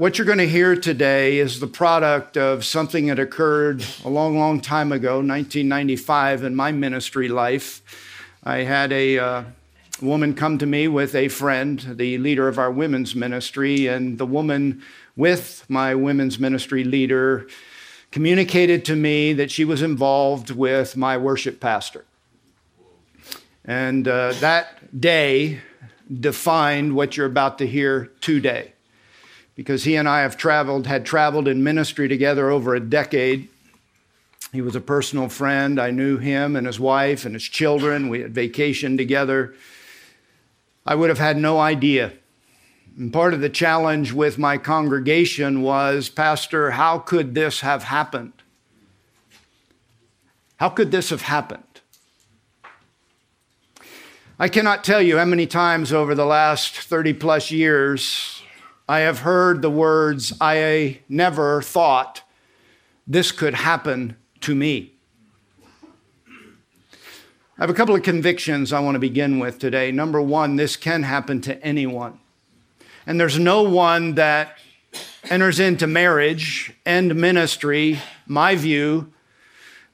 what you're going to hear today is the product of something that occurred a long, long time ago, 1995, in my ministry life. I had a uh, woman come to me with a friend, the leader of our women's ministry, and the woman with my women's ministry leader communicated to me that she was involved with my worship pastor. And uh, that day defined what you're about to hear today because he and I have traveled, had traveled in ministry together over a decade. He was a personal friend. I knew him and his wife and his children. We had vacationed together. I would have had no idea. And part of the challenge with my congregation was Pastor, how could this have happened? How could this have happened? I cannot tell you how many times over the last 30 plus years I have heard the words, I never thought this could happen to me. I have a couple of convictions I want to begin with today. Number one, this can happen to anyone. And there's no one that enters into marriage and ministry, my view,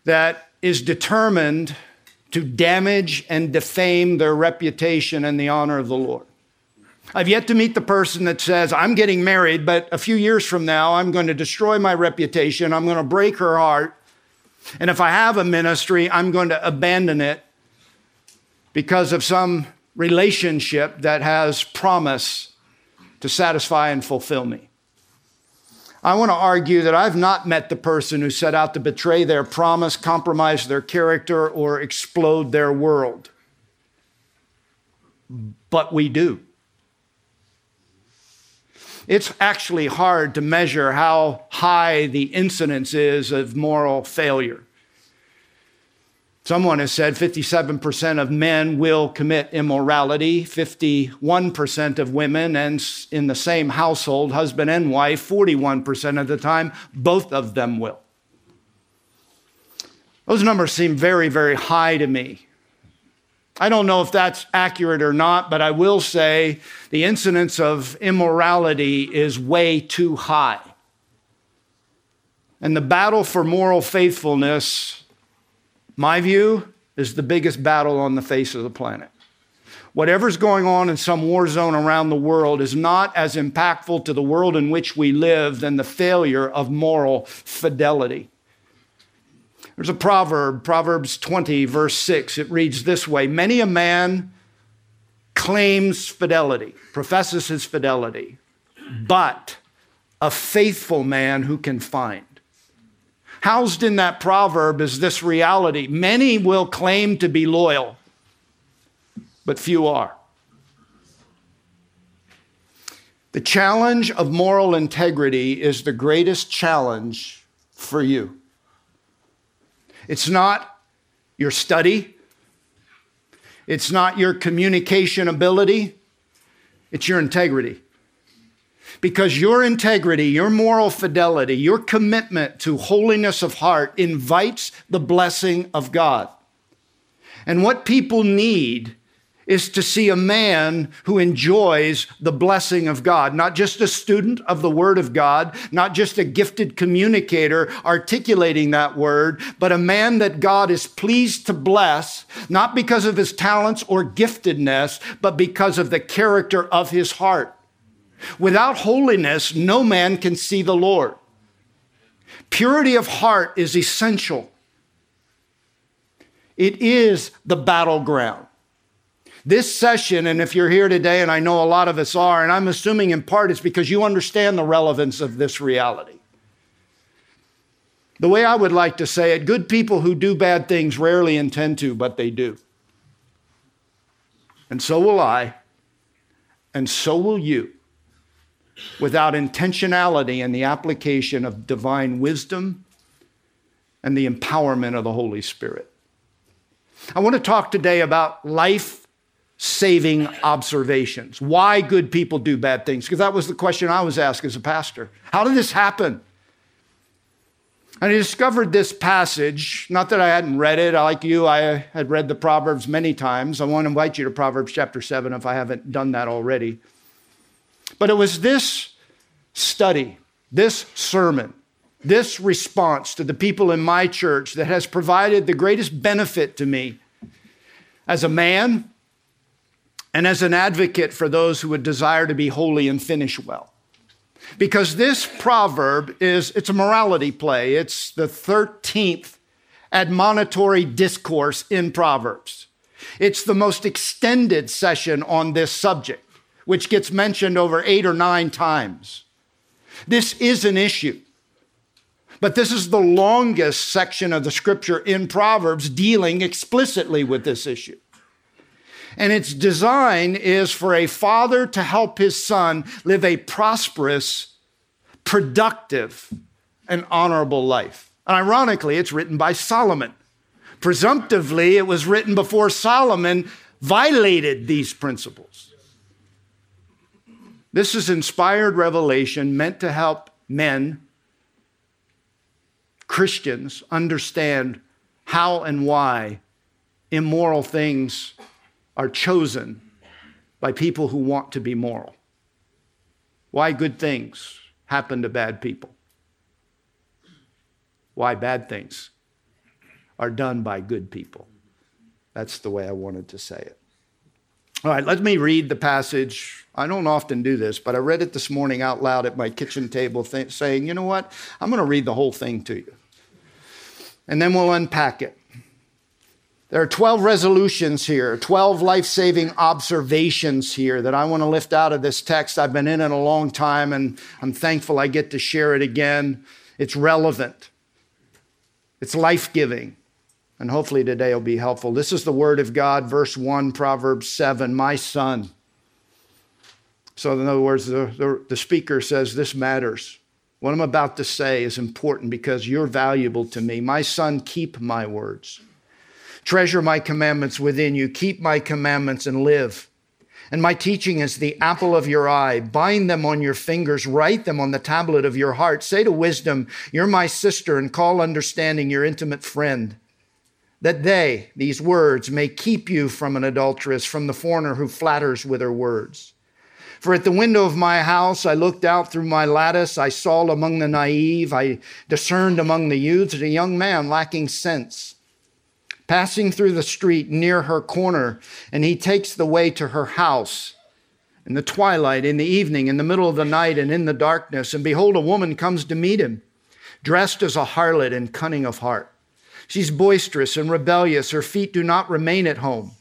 that is determined to damage and defame their reputation and the honor of the Lord. I've yet to meet the person that says, I'm getting married, but a few years from now, I'm going to destroy my reputation. I'm going to break her heart. And if I have a ministry, I'm going to abandon it because of some relationship that has promise to satisfy and fulfill me. I want to argue that I've not met the person who set out to betray their promise, compromise their character, or explode their world. But we do. It's actually hard to measure how high the incidence is of moral failure. Someone has said 57% of men will commit immorality, 51% of women, and in the same household, husband and wife, 41% of the time, both of them will. Those numbers seem very, very high to me. I don't know if that's accurate or not, but I will say the incidence of immorality is way too high. And the battle for moral faithfulness, my view, is the biggest battle on the face of the planet. Whatever's going on in some war zone around the world is not as impactful to the world in which we live than the failure of moral fidelity. There's a proverb, Proverbs 20, verse 6. It reads this way Many a man claims fidelity, professes his fidelity, but a faithful man who can find. Housed in that proverb is this reality many will claim to be loyal, but few are. The challenge of moral integrity is the greatest challenge for you. It's not your study, it's not your communication ability, it's your integrity. Because your integrity, your moral fidelity, your commitment to holiness of heart invites the blessing of God. And what people need is to see a man who enjoys the blessing of God, not just a student of the Word of God, not just a gifted communicator articulating that Word, but a man that God is pleased to bless, not because of his talents or giftedness, but because of the character of his heart. Without holiness, no man can see the Lord. Purity of heart is essential. It is the battleground. This session, and if you're here today, and I know a lot of us are, and I'm assuming in part it's because you understand the relevance of this reality. The way I would like to say it good people who do bad things rarely intend to, but they do. And so will I, and so will you, without intentionality and the application of divine wisdom and the empowerment of the Holy Spirit. I want to talk today about life saving observations. Why good people do bad things? Because that was the question I was asked as a pastor. How did this happen? And I discovered this passage, not that I hadn't read it. Like you, I had read the Proverbs many times. I want to invite you to Proverbs chapter 7 if I haven't done that already. But it was this study, this sermon, this response to the people in my church that has provided the greatest benefit to me as a man and as an advocate for those who would desire to be holy and finish well. Because this proverb is it's a morality play. It's the 13th admonitory discourse in Proverbs. It's the most extended session on this subject, which gets mentioned over 8 or 9 times. This is an issue. But this is the longest section of the scripture in Proverbs dealing explicitly with this issue. And its design is for a father to help his son live a prosperous, productive, and honorable life. And ironically, it's written by Solomon. Presumptively, it was written before Solomon violated these principles. This is inspired revelation meant to help men, Christians, understand how and why immoral things are chosen by people who want to be moral. Why good things happen to bad people. Why bad things are done by good people. That's the way I wanted to say it. All right, let me read the passage. I don't often do this, but I read it this morning out loud at my kitchen table, th- saying, you know what? I'm going to read the whole thing to you. And then we'll unpack it. There are 12 resolutions here, 12 life saving observations here that I want to lift out of this text. I've been in it a long time and I'm thankful I get to share it again. It's relevant, it's life giving, and hopefully today will be helpful. This is the Word of God, verse 1, Proverbs 7 My son. So, in other words, the, the, the speaker says, This matters. What I'm about to say is important because you're valuable to me. My son, keep my words. Treasure my commandments within you. Keep my commandments and live. And my teaching is the apple of your eye. Bind them on your fingers, write them on the tablet of your heart. Say to wisdom, You're my sister, and call understanding your intimate friend. That they, these words, may keep you from an adulteress, from the foreigner who flatters with her words. For at the window of my house I looked out through my lattice. I saw among the naive, I discerned among the youths a young man lacking sense passing through the street near her corner, and he takes the way to her house. In the twilight, in the evening, in the middle of the night, and in the darkness, and behold, a woman comes to meet him, dressed as a harlot and cunning of heart. She's boisterous and rebellious. Her feet do not remain at home.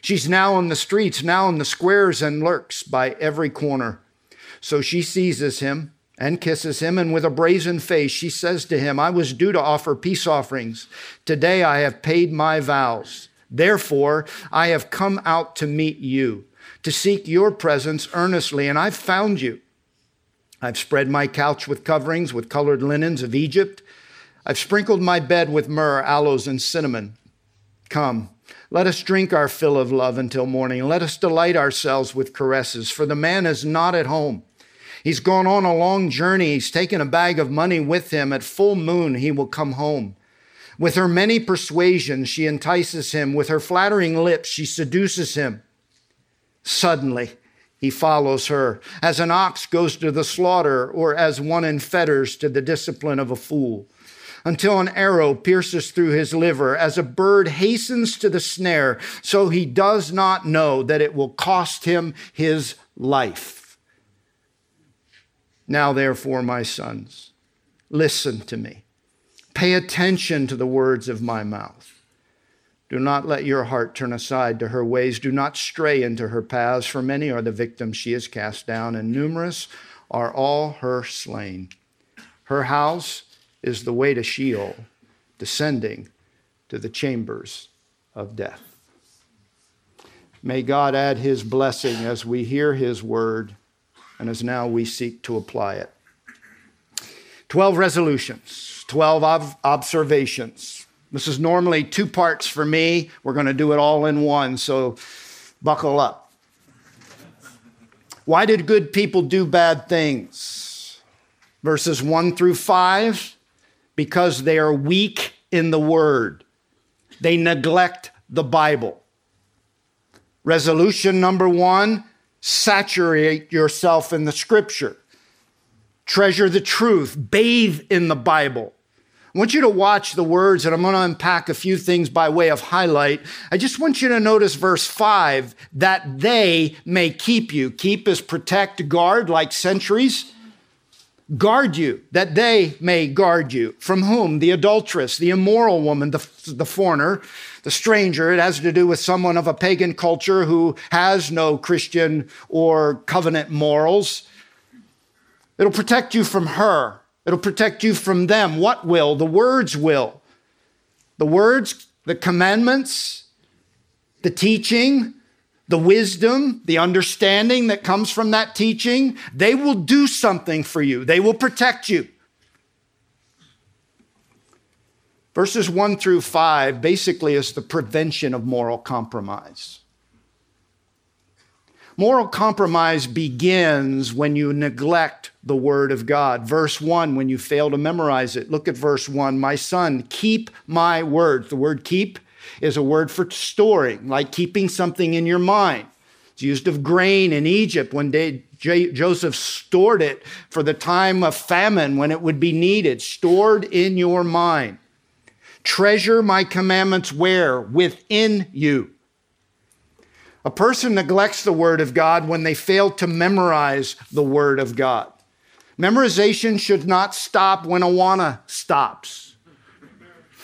She's now in the streets, now in the squares, and lurks by every corner. So she seizes him and kisses him. And with a brazen face, she says to him, I was due to offer peace offerings. Today I have paid my vows. Therefore, I have come out to meet you, to seek your presence earnestly, and I've found you. I've spread my couch with coverings, with colored linens of Egypt. I've sprinkled my bed with myrrh, aloes, and cinnamon. Come, let us drink our fill of love until morning. Let us delight ourselves with caresses, for the man is not at home. He's gone on a long journey. He's taken a bag of money with him. At full moon, he will come home. With her many persuasions, she entices him. With her flattering lips, she seduces him. Suddenly, he follows her, as an ox goes to the slaughter, or as one in fetters to the discipline of a fool, until an arrow pierces through his liver, as a bird hastens to the snare, so he does not know that it will cost him his life. Now, therefore, my sons, listen to me. Pay attention to the words of my mouth. Do not let your heart turn aside to her ways. Do not stray into her paths, for many are the victims she has cast down, and numerous are all her slain. Her house is the way to Sheol, descending to the chambers of death. May God add his blessing as we hear his word and as now we seek to apply it. 12 resolutions, 12 ob- observations. This is normally two parts for me. We're going to do it all in one, so buckle up. Why did good people do bad things? Verses 1 through 5 because they are weak in the word, they neglect the Bible. Resolution number one saturate yourself in the scripture. treasure the truth, bathe in the Bible. I want you to watch the words, and I'm going to unpack a few things by way of highlight. I just want you to notice verse five that they may keep you. Keep is protect, guard, like sentries. Guard you, that they may guard you. From whom? The adulteress, the immoral woman, the, the foreigner, the stranger. It has to do with someone of a pagan culture who has no Christian or covenant morals. It'll protect you from her. It'll protect you from them. What will? The words will. The words, the commandments, the teaching, the wisdom, the understanding that comes from that teaching, they will do something for you. They will protect you. Verses 1 through 5 basically is the prevention of moral compromise. Moral compromise begins when you neglect the word of God. Verse 1, when you fail to memorize it. Look at verse 1. My son, keep my words. The word keep is a word for storing, like keeping something in your mind. It's used of grain in Egypt when they, J- Joseph stored it for the time of famine when it would be needed, stored in your mind. Treasure my commandments where? Within you. A person neglects the Word of God when they fail to memorize the Word of God. Memorization should not stop when Awana stops.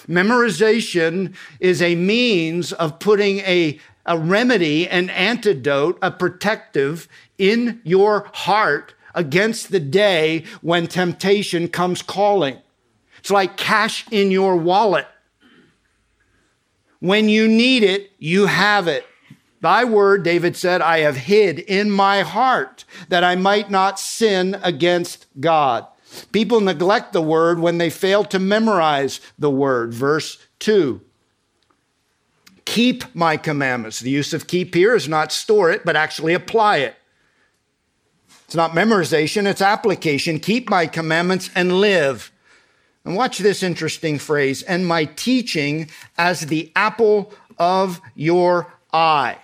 Memorization is a means of putting a, a remedy, an antidote, a protective in your heart against the day when temptation comes calling. It's like cash in your wallet. When you need it, you have it. Thy word, David said, I have hid in my heart that I might not sin against God. People neglect the word when they fail to memorize the word. Verse 2. Keep my commandments. The use of keep here is not store it, but actually apply it. It's not memorization, it's application. Keep my commandments and live. And watch this interesting phrase and my teaching as the apple of your eye.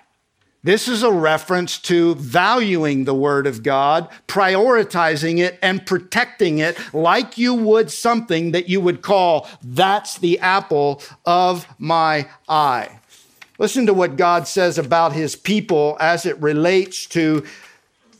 This is a reference to valuing the Word of God, prioritizing it, and protecting it like you would something that you would call, that's the apple of my eye. Listen to what God says about his people as it relates to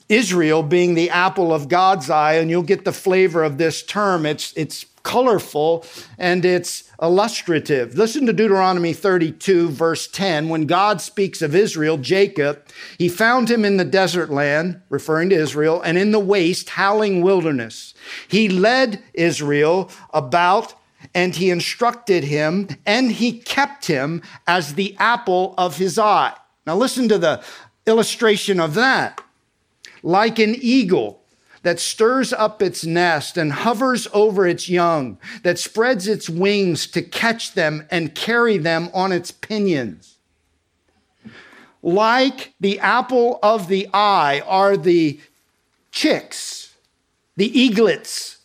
Israel being the apple of God's eye, and you'll get the flavor of this term. It's, it's colorful and it's illustrative. Listen to Deuteronomy 32, verse 10. When God speaks of Israel, Jacob, he found him in the desert land, referring to Israel, and in the waste, howling wilderness. He led Israel about and he instructed him and he kept him as the apple of his eye. Now, listen to the illustration of that. Like an eagle, that stirs up its nest and hovers over its young, that spreads its wings to catch them and carry them on its pinions. Like the apple of the eye are the chicks, the eaglets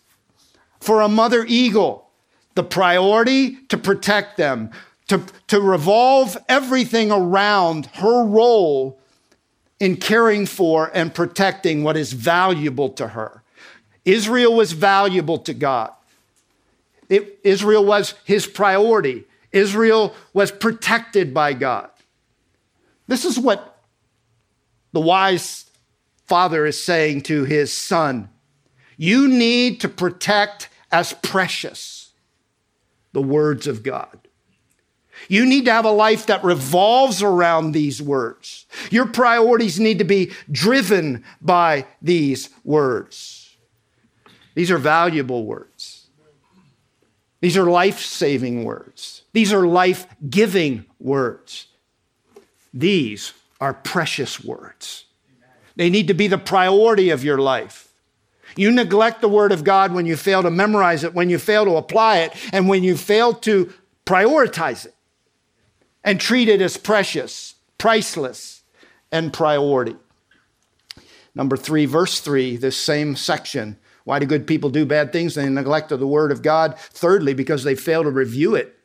for a mother eagle. The priority to protect them, to, to revolve everything around her role in caring for and protecting what is valuable to her. Israel was valuable to God. It, Israel was his priority. Israel was protected by God. This is what the wise father is saying to his son. You need to protect as precious the words of God. You need to have a life that revolves around these words. Your priorities need to be driven by these words. These are valuable words. These are life saving words. These are life giving words. These are precious words. They need to be the priority of your life. You neglect the Word of God when you fail to memorize it, when you fail to apply it, and when you fail to prioritize it and treat it as precious, priceless, and priority. Number three, verse three, this same section. Why do good people do bad things? They neglect the word of God. Thirdly, because they fail to review it.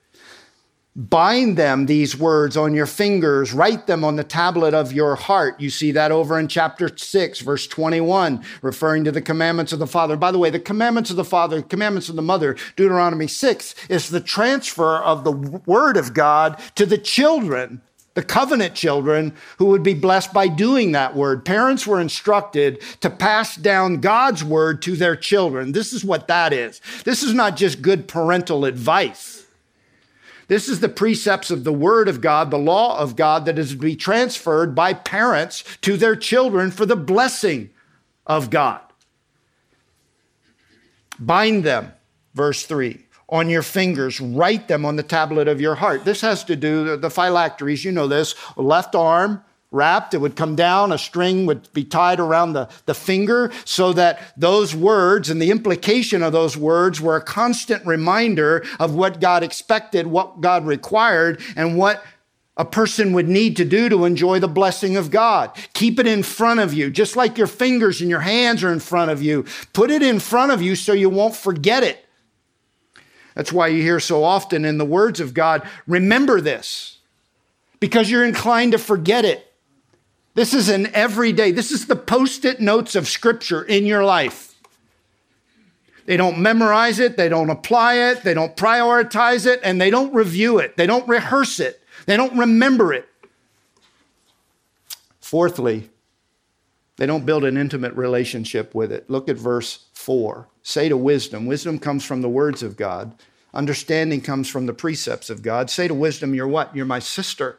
Bind them, these words, on your fingers. Write them on the tablet of your heart. You see that over in chapter 6, verse 21, referring to the commandments of the Father. By the way, the commandments of the Father, commandments of the Mother, Deuteronomy 6, is the transfer of the Word of God to the children, the covenant children, who would be blessed by doing that Word. Parents were instructed to pass down God's Word to their children. This is what that is. This is not just good parental advice. This is the precepts of the Word of God, the law of God that is to be transferred by parents to their children for the blessing of God. Bind them, verse 3, on your fingers, write them on the tablet of your heart. This has to do, the phylacteries, you know this, left arm, wrapped. It would come down. A string would be tied around the, the finger so that those words and the implication of those words were a constant reminder of what God expected, what God required, and what a person would need to do to enjoy the blessing of God. Keep it in front of you, just like your fingers and your hands are in front of you. Put it in front of you so you won't forget it. That's why you hear so often in the words of God, remember this, because you're inclined to forget it. This is an everyday, this is the post it notes of Scripture in your life. They don't memorize it, they don't apply it, they don't prioritize it, and they don't review it, they don't rehearse it, they don't remember it. Fourthly, they don't build an intimate relationship with it. Look at verse 4. Say to wisdom, wisdom comes from the words of God. Understanding comes from the precepts of God. Say to wisdom, you're what? You're my sister.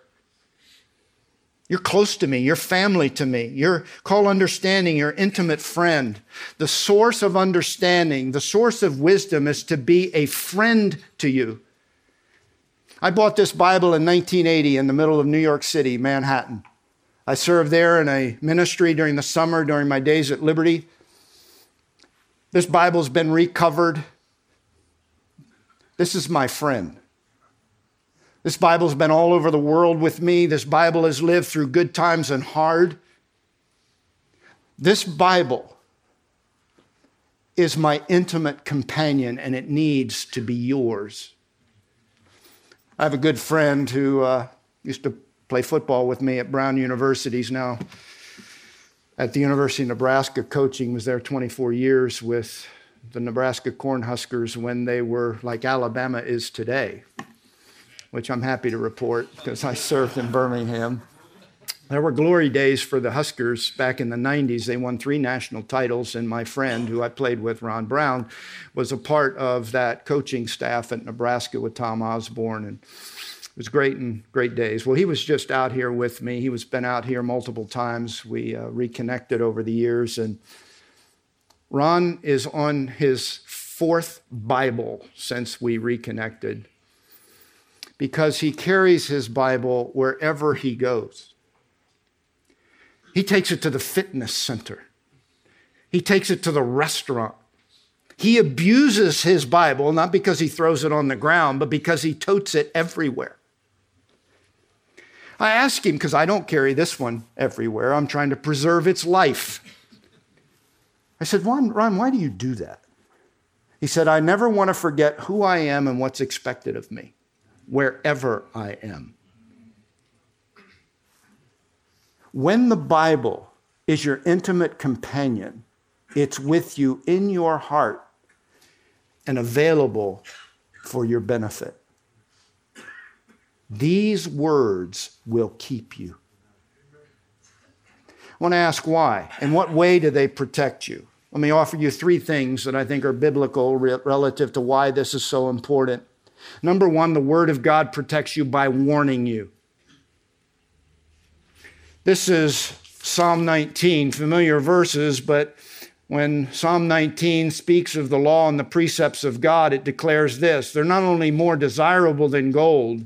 You're close to me. You're family to me. You're call understanding your intimate friend. The source of understanding, the source of wisdom is to be a friend to you. I bought this Bible in 1980 in the middle of New York City, Manhattan. I served there in a ministry during the summer during my days at Liberty. This Bible's been recovered. This is my friend. This Bible's been all over the world with me. This Bible has lived through good times and hard. This Bible is my intimate companion, and it needs to be yours. I have a good friend who uh, used to play football with me at Brown University. He's now at the University of Nebraska coaching, was there 24 years with the Nebraska Cornhuskers when they were like Alabama is today which I'm happy to report because I served in Birmingham. There were glory days for the Huskers back in the 90s. They won three national titles, and my friend, who I played with, Ron Brown, was a part of that coaching staff at Nebraska with Tom Osborne. And it was great and great days. Well, he was just out here with me. He was been out here multiple times. We uh, reconnected over the years, and Ron is on his fourth Bible since we reconnected because he carries his Bible wherever he goes. He takes it to the fitness center, he takes it to the restaurant. He abuses his Bible, not because he throws it on the ground, but because he totes it everywhere. I ask him, because I don't carry this one everywhere, I'm trying to preserve its life. I said, Ron, Ron, why do you do that? He said, I never want to forget who I am and what's expected of me wherever I am. When the Bible is your intimate companion, it's with you in your heart and available for your benefit. These words will keep you. I want to ask why. In what way do they protect you? Let me offer you three things that I think are biblical relative to why this is so important. Number one, the Word of God protects you by warning you. This is Psalm 19, familiar verses, but when Psalm 19 speaks of the law and the precepts of God, it declares this they're not only more desirable than gold,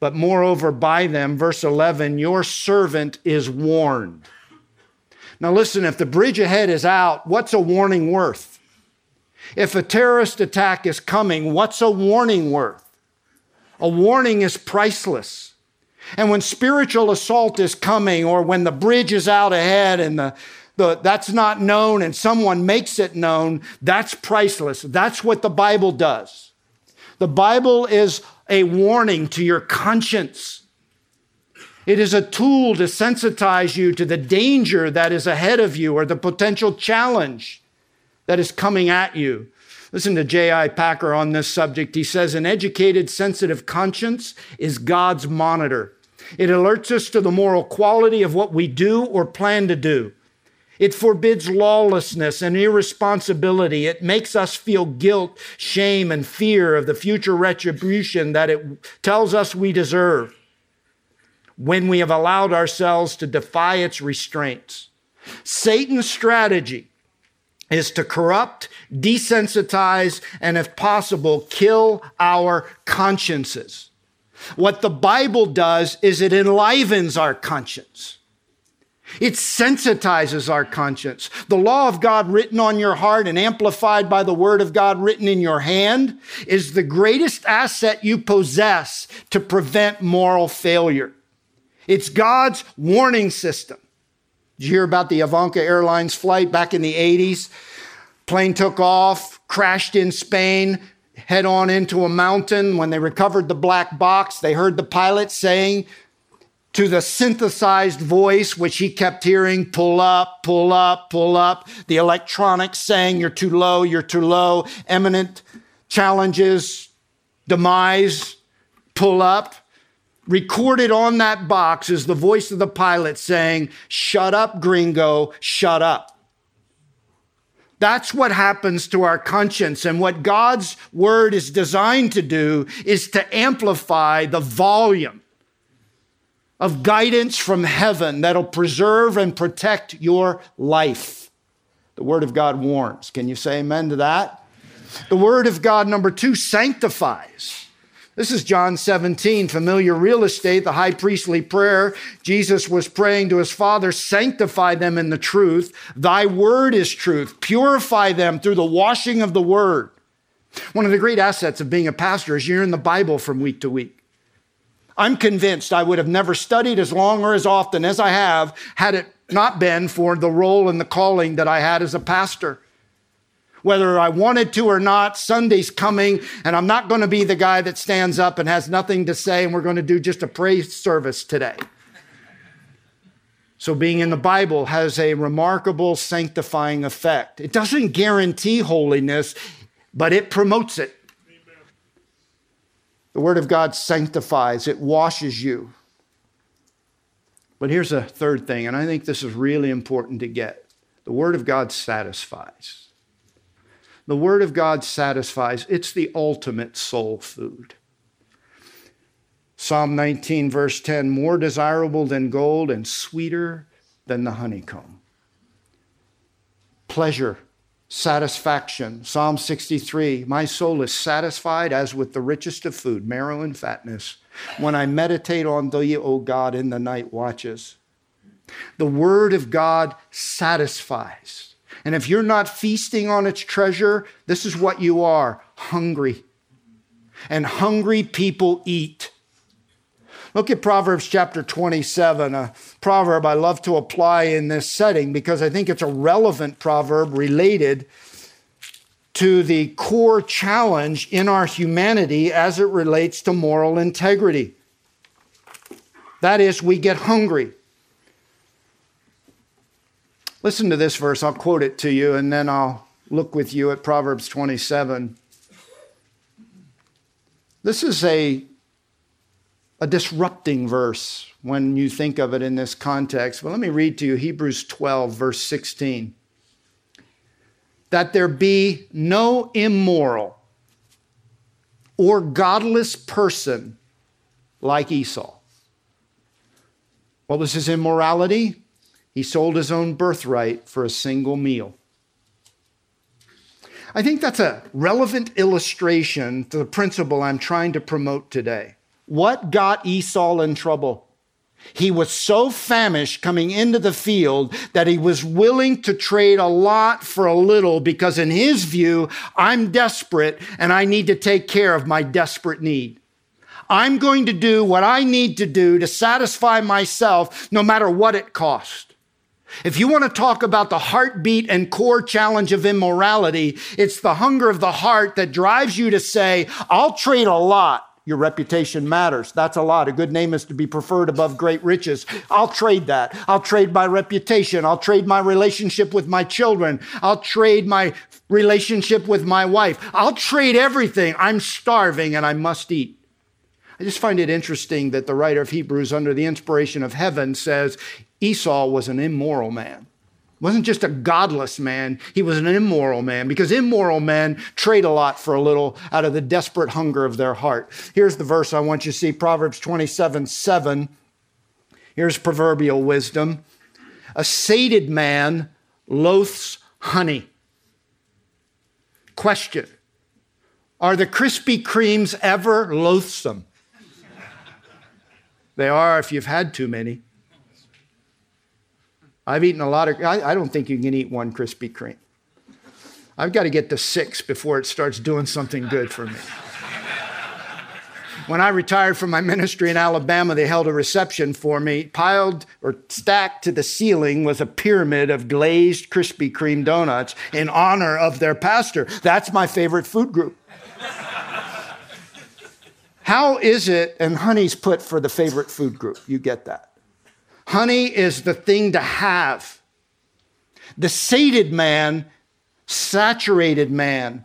but moreover, by them, verse 11, your servant is warned. Now, listen, if the bridge ahead is out, what's a warning worth? If a terrorist attack is coming, what's a warning worth? A warning is priceless. And when spiritual assault is coming, or when the bridge is out ahead and the, the, that's not known and someone makes it known, that's priceless. That's what the Bible does. The Bible is a warning to your conscience. It is a tool to sensitize you to the danger that is ahead of you or the potential challenge that is coming at you. Listen to J.I. Packer on this subject. He says, An educated, sensitive conscience is God's monitor. It alerts us to the moral quality of what we do or plan to do. It forbids lawlessness and irresponsibility. It makes us feel guilt, shame, and fear of the future retribution that it tells us we deserve when we have allowed ourselves to defy its restraints. Satan's strategy is to corrupt, desensitize, and if possible, kill our consciences. What the Bible does is it enlivens our conscience. It sensitizes our conscience. The law of God written on your heart and amplified by the word of God written in your hand is the greatest asset you possess to prevent moral failure. It's God's warning system. Did you hear about the Avianca Airlines flight back in the 80s? Plane took off, crashed in Spain, head on into a mountain. When they recovered the black box, they heard the pilot saying, to the synthesized voice, which he kept hearing pull up, pull up, pull up, the electronics saying you're too low, you're too low, imminent challenges, demise, pull up. Recorded on that box is the voice of the pilot saying, Shut up, gringo, shut up. That's what happens to our conscience. And what God's word is designed to do is to amplify the volume of guidance from heaven that'll preserve and protect your life. The Word of God warns. Can you say amen to that? The Word of God, number two, sanctifies. This is John 17, familiar real estate, the high priestly prayer. Jesus was praying to his Father, sanctify them in the truth. Thy word is truth. Purify them through the washing of the word. One of the great assets of being a pastor is you're in the Bible from week to week. I'm convinced I would have never studied as long or as often as I have had it not been for the role and the calling that I had as a pastor. Whether I wanted to or not, Sunday's coming, and I'm not going to be the guy that stands up and has nothing to say, and we're going to do just a praise service today. So, being in the Bible has a remarkable sanctifying effect. It doesn't guarantee holiness, but it promotes it. The Word of God sanctifies, it washes you. But here's a third thing, and I think this is really important to get the Word of God satisfies. The Word of God satisfies, it's the ultimate soul food. Psalm 19, verse 10 more desirable than gold and sweeter than the honeycomb. Pleasure satisfaction. Psalm 63 My soul is satisfied as with the richest of food, marrow and fatness, when I meditate on thee, O God, in the night watches. The word of God satisfies. And if you're not feasting on its treasure, this is what you are hungry. And hungry people eat. Look at Proverbs chapter 27, a proverb I love to apply in this setting because I think it's a relevant proverb related to the core challenge in our humanity as it relates to moral integrity. That is, we get hungry. Listen to this verse. I'll quote it to you and then I'll look with you at Proverbs 27. This is a a disrupting verse when you think of it in this context. But let me read to you Hebrews 12, verse 16. That there be no immoral or godless person like Esau. What was his immorality? He sold his own birthright for a single meal. I think that's a relevant illustration to the principle I'm trying to promote today. What got Esau in trouble? He was so famished coming into the field that he was willing to trade a lot for a little because, in his view, I'm desperate and I need to take care of my desperate need. I'm going to do what I need to do to satisfy myself no matter what it costs. If you want to talk about the heartbeat and core challenge of immorality, it's the hunger of the heart that drives you to say, I'll trade a lot Your reputation matters. That's a lot. A good name is to be preferred above great riches. I'll trade that. I'll trade my reputation. I'll trade my relationship with my children. I'll trade my relationship with my wife. I'll trade everything. I'm starving and I must eat. I just find it interesting that the writer of Hebrews, under the inspiration of heaven, says Esau was an immoral man wasn't just a godless man, he was an immoral man because immoral men trade a lot for a little out of the desperate hunger of their heart. Here's the verse I want you to see Proverbs 27 7. Here's proverbial wisdom. A sated man loathes honey. Question Are the Krispy Kremes ever loathsome? They are if you've had too many. I've eaten a lot of, I, I don't think you can eat one Krispy Kreme. I've got to get to six before it starts doing something good for me. when I retired from my ministry in Alabama, they held a reception for me. Piled or stacked to the ceiling was a pyramid of glazed Krispy Kreme donuts in honor of their pastor. That's my favorite food group. How is it, and honey's put for the favorite food group? You get that. Honey is the thing to have. The sated man, saturated man,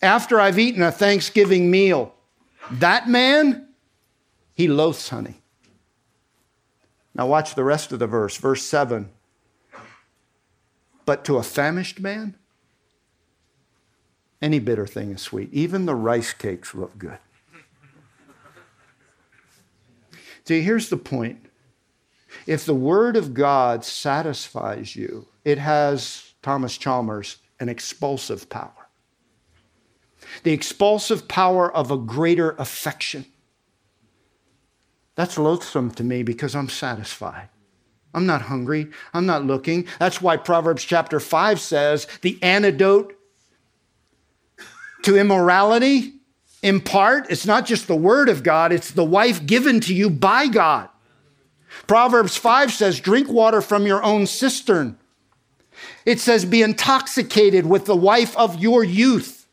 after I've eaten a Thanksgiving meal, that man, he loathes honey. Now, watch the rest of the verse, verse 7. But to a famished man, any bitter thing is sweet. Even the rice cakes look good. See, here's the point if the Word of God satisfies you, it has, Thomas Chalmers, an expulsive power. The expulsive power of a greater affection. That's loathsome to me because I'm satisfied. I'm not hungry. I'm not looking. That's why Proverbs chapter 5 says the antidote to immorality, in part, it's not just the word of God, it's the wife given to you by God. Proverbs 5 says, drink water from your own cistern. It says, be intoxicated with the wife of your youth.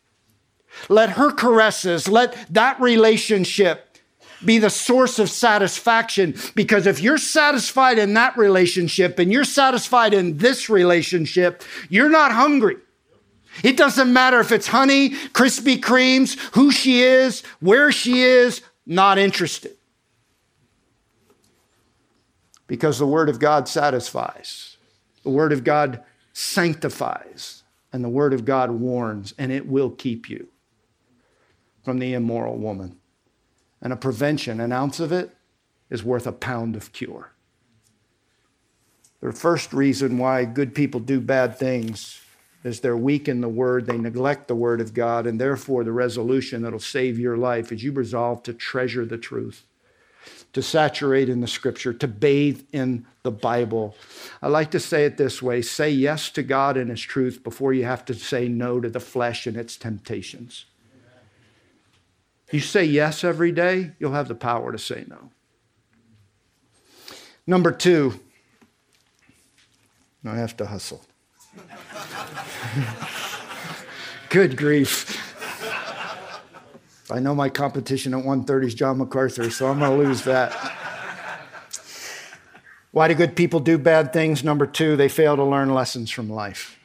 Let her caresses, let that relationship be the source of satisfaction. Because if you're satisfied in that relationship and you're satisfied in this relationship, you're not hungry. It doesn't matter if it's honey, Krispy Kremes, who she is, where she is, not interested because the Word of God satisfies, the Word of God sanctifies, and the Word of God warns, and it will keep you from the immoral woman. And a prevention, an ounce of it, is worth a pound of cure. The first reason why good people do bad things is they're weak in the word, they neglect the word of God, and therefore the resolution that'll save your life is you resolve to treasure the truth to saturate in the scripture, to bathe in the Bible. I like to say it this way say yes to God and His truth before you have to say no to the flesh and its temptations. You say yes every day, you'll have the power to say no. Number two, I have to hustle. Good grief. I know my competition at 130 is John MacArthur, so I'm going to lose that. Why do good people do bad things? Number two, they fail to learn lessons from life.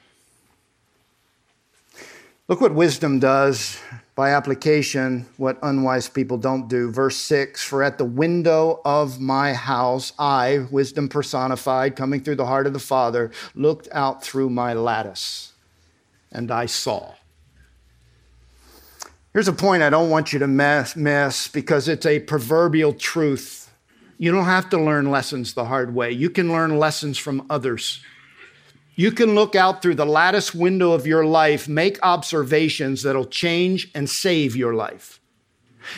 Look what wisdom does by application, what unwise people don't do. Verse 6 For at the window of my house, I, wisdom personified, coming through the heart of the Father, looked out through my lattice, and I saw. Here's a point I don't want you to miss, miss because it's a proverbial truth. You don't have to learn lessons the hard way. You can learn lessons from others. You can look out through the lattice window of your life, make observations that'll change and save your life.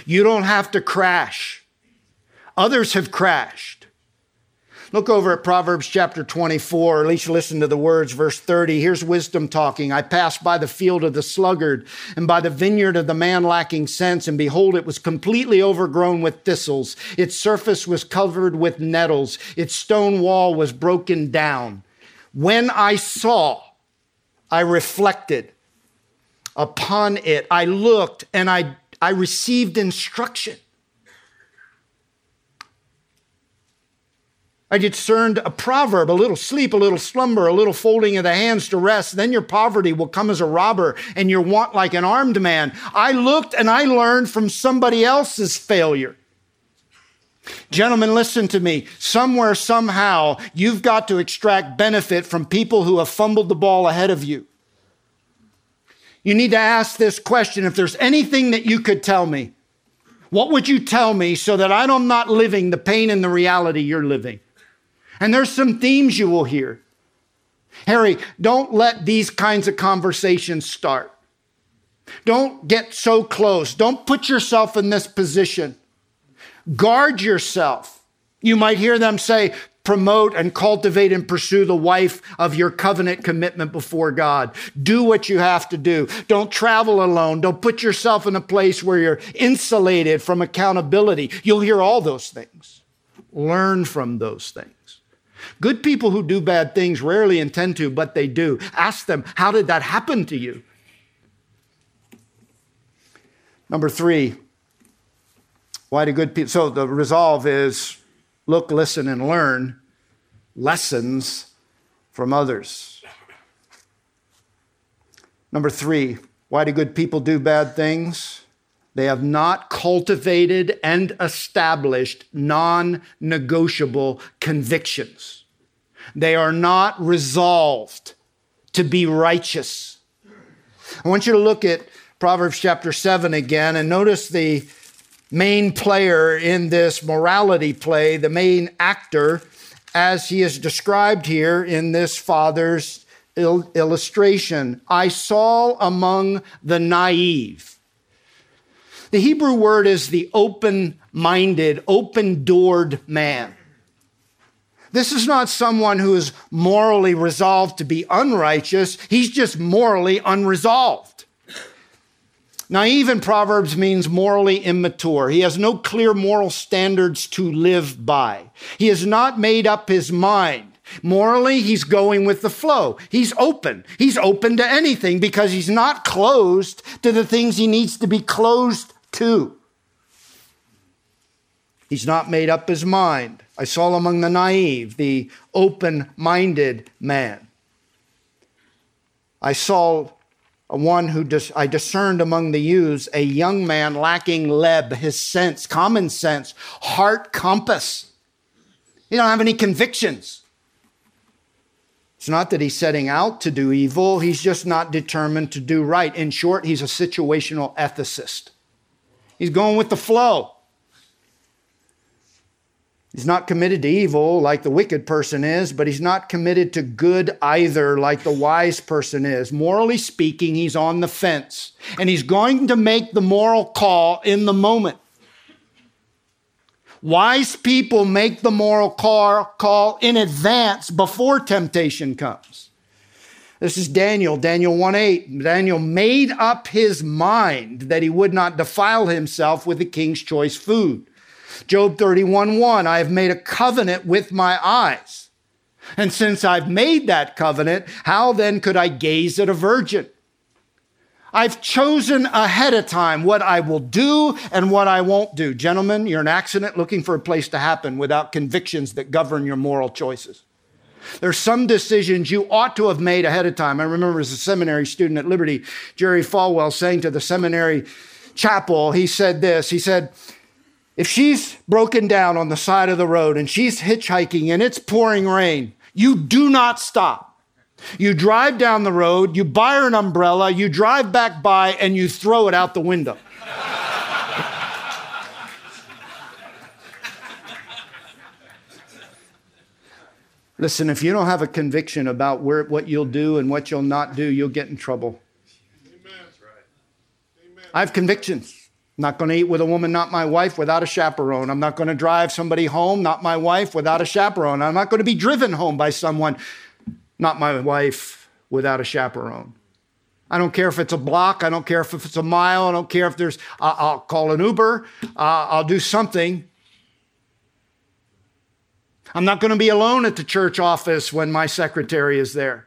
You don't have to crash. Others have crashed. Look over at Proverbs chapter 24, or at least listen to the words, verse 30. Here's wisdom talking. I passed by the field of the sluggard and by the vineyard of the man lacking sense, and behold, it was completely overgrown with thistles. Its surface was covered with nettles. Its stone wall was broken down. When I saw, I reflected upon it. I looked and I, I received instruction. I discerned a proverb, a little sleep, a little slumber, a little folding of the hands to rest. Then your poverty will come as a robber and your want like an armed man. I looked and I learned from somebody else's failure. Gentlemen, listen to me. Somewhere, somehow, you've got to extract benefit from people who have fumbled the ball ahead of you. You need to ask this question if there's anything that you could tell me, what would you tell me so that I'm not living the pain and the reality you're living? And there's some themes you will hear. Harry, don't let these kinds of conversations start. Don't get so close. Don't put yourself in this position. Guard yourself. You might hear them say, promote and cultivate and pursue the wife of your covenant commitment before God. Do what you have to do. Don't travel alone. Don't put yourself in a place where you're insulated from accountability. You'll hear all those things. Learn from those things. Good people who do bad things rarely intend to, but they do. Ask them, how did that happen to you? Number three, why do good people? So the resolve is look, listen, and learn lessons from others. Number three, why do good people do bad things? They have not cultivated and established non negotiable convictions. They are not resolved to be righteous. I want you to look at Proverbs chapter 7 again and notice the main player in this morality play, the main actor, as he is described here in this father's il- illustration. I saw among the naive. The Hebrew word is the open minded, open doored man. This is not someone who is morally resolved to be unrighteous. He's just morally unresolved. Naive in Proverbs means morally immature. He has no clear moral standards to live by. He has not made up his mind. Morally, he's going with the flow. He's open. He's open to anything because he's not closed to the things he needs to be closed to. He's not made up his mind. I saw among the naive, the open minded man. I saw one who dis- I discerned among the youths a young man lacking leb, his sense, common sense, heart compass. He don't have any convictions. It's not that he's setting out to do evil, he's just not determined to do right. In short, he's a situational ethicist. He's going with the flow. He's not committed to evil like the wicked person is, but he's not committed to good either like the wise person is. Morally speaking, he's on the fence and he's going to make the moral call in the moment. Wise people make the moral call, call in advance before temptation comes. This is Daniel, Daniel 1 8. Daniel made up his mind that he would not defile himself with the king's choice food. Job 31 1, I have made a covenant with my eyes. And since I've made that covenant, how then could I gaze at a virgin? I've chosen ahead of time what I will do and what I won't do. Gentlemen, you're an accident looking for a place to happen without convictions that govern your moral choices. There's some decisions you ought to have made ahead of time. I remember as a seminary student at Liberty, Jerry Falwell saying to the seminary chapel, he said this. He said, if she's broken down on the side of the road and she's hitchhiking and it's pouring rain, you do not stop. You drive down the road, you buy her an umbrella, you drive back by, and you throw it out the window. Listen, if you don't have a conviction about where, what you'll do and what you'll not do, you'll get in trouble. Amen. I have convictions. I'm not going to eat with a woman, not my wife, without a chaperone. I'm not going to drive somebody home, not my wife, without a chaperone. I'm not going to be driven home by someone, not my wife, without a chaperone. I don't care if it's a block. I don't care if it's a mile. I don't care if there's, uh, I'll call an Uber. Uh, I'll do something. I'm not going to be alone at the church office when my secretary is there.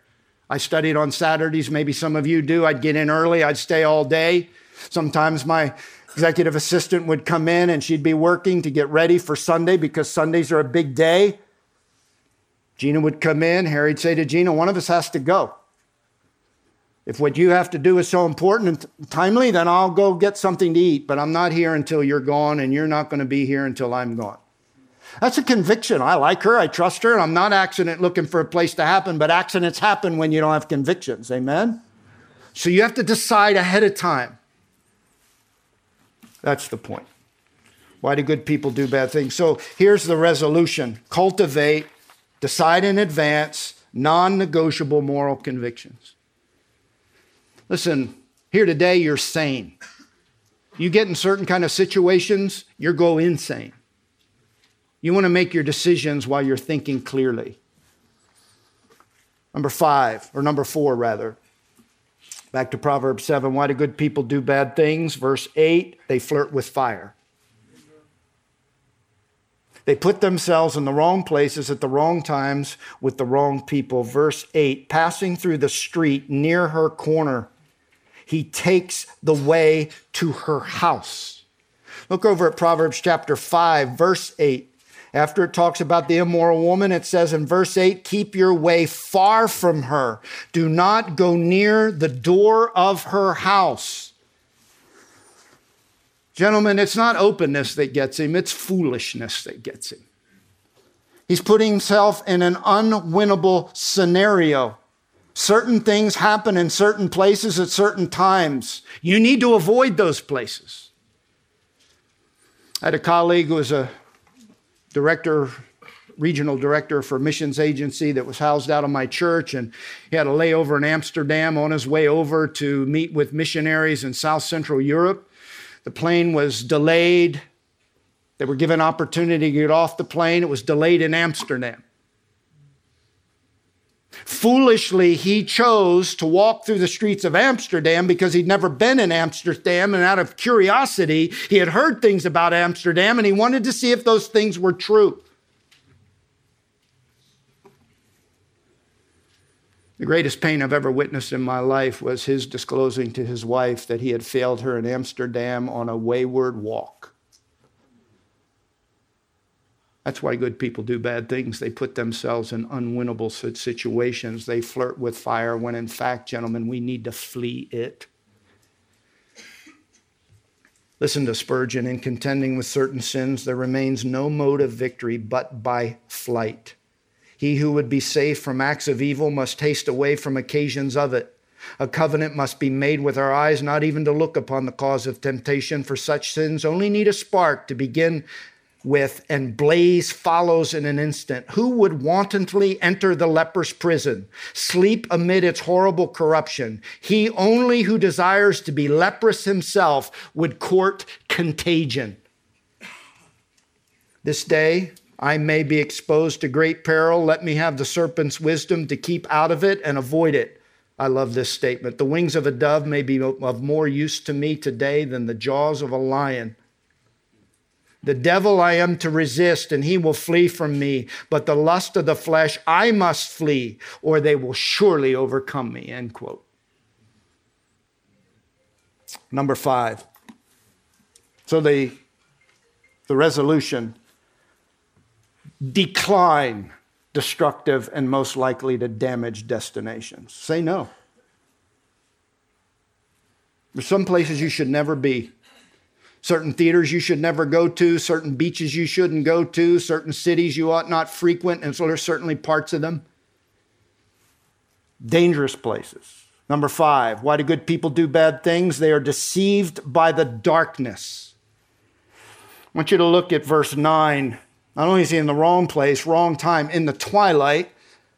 I studied on Saturdays. Maybe some of you do. I'd get in early. I'd stay all day. Sometimes my executive assistant would come in and she'd be working to get ready for Sunday because Sundays are a big day. Gina would come in, Harry'd say to Gina, one of us has to go. If what you have to do is so important and timely, then I'll go get something to eat, but I'm not here until you're gone, and you're not going to be here until I'm gone. That's a conviction. I like her, I trust her, and I'm not accident looking for a place to happen, but accidents happen when you don't have convictions. Amen? So you have to decide ahead of time. That's the point. Why do good people do bad things? So here's the resolution cultivate, decide in advance, non negotiable moral convictions. Listen, here today, you're sane. You get in certain kind of situations, you go insane. You want to make your decisions while you're thinking clearly. Number five, or number four, rather. Back to Proverbs 7. Why do good people do bad things? Verse 8, they flirt with fire. They put themselves in the wrong places at the wrong times with the wrong people. Verse 8, passing through the street near her corner, he takes the way to her house. Look over at Proverbs chapter 5, verse 8. After it talks about the immoral woman, it says in verse 8, keep your way far from her. Do not go near the door of her house. Gentlemen, it's not openness that gets him, it's foolishness that gets him. He's putting himself in an unwinnable scenario. Certain things happen in certain places at certain times. You need to avoid those places. I had a colleague who was a director, regional director for missions agency that was housed out of my church, and he had a layover in Amsterdam on his way over to meet with missionaries in South Central Europe. The plane was delayed. They were given opportunity to get off the plane. It was delayed in Amsterdam. Foolishly, he chose to walk through the streets of Amsterdam because he'd never been in Amsterdam. And out of curiosity, he had heard things about Amsterdam and he wanted to see if those things were true. The greatest pain I've ever witnessed in my life was his disclosing to his wife that he had failed her in Amsterdam on a wayward walk. That's why good people do bad things. They put themselves in unwinnable situations. They flirt with fire when, in fact, gentlemen, we need to flee it. Listen to Spurgeon in contending with certain sins, there remains no mode of victory but by flight. He who would be safe from acts of evil must haste away from occasions of it. A covenant must be made with our eyes, not even to look upon the cause of temptation, for such sins only need a spark to begin with, and blaze follows in an instant. Who would wantonly enter the leper's prison, sleep amid its horrible corruption? He only who desires to be leprous himself would court contagion. This day, I may be exposed to great peril. Let me have the serpent's wisdom to keep out of it and avoid it. I love this statement. The wings of a dove may be of more use to me today than the jaws of a lion. The devil I am to resist, and he will flee from me. But the lust of the flesh I must flee, or they will surely overcome me. End quote. Number five. So the, the resolution decline destructive and most likely to damage destinations. Say no. There's some places you should never be. Certain theaters you should never go to, certain beaches you shouldn't go to, certain cities you ought not frequent, and so there's certainly parts of them. Dangerous places. Number five, why do good people do bad things? They are deceived by the darkness. I want you to look at verse 9 not only is he in the wrong place, wrong time, in the twilight,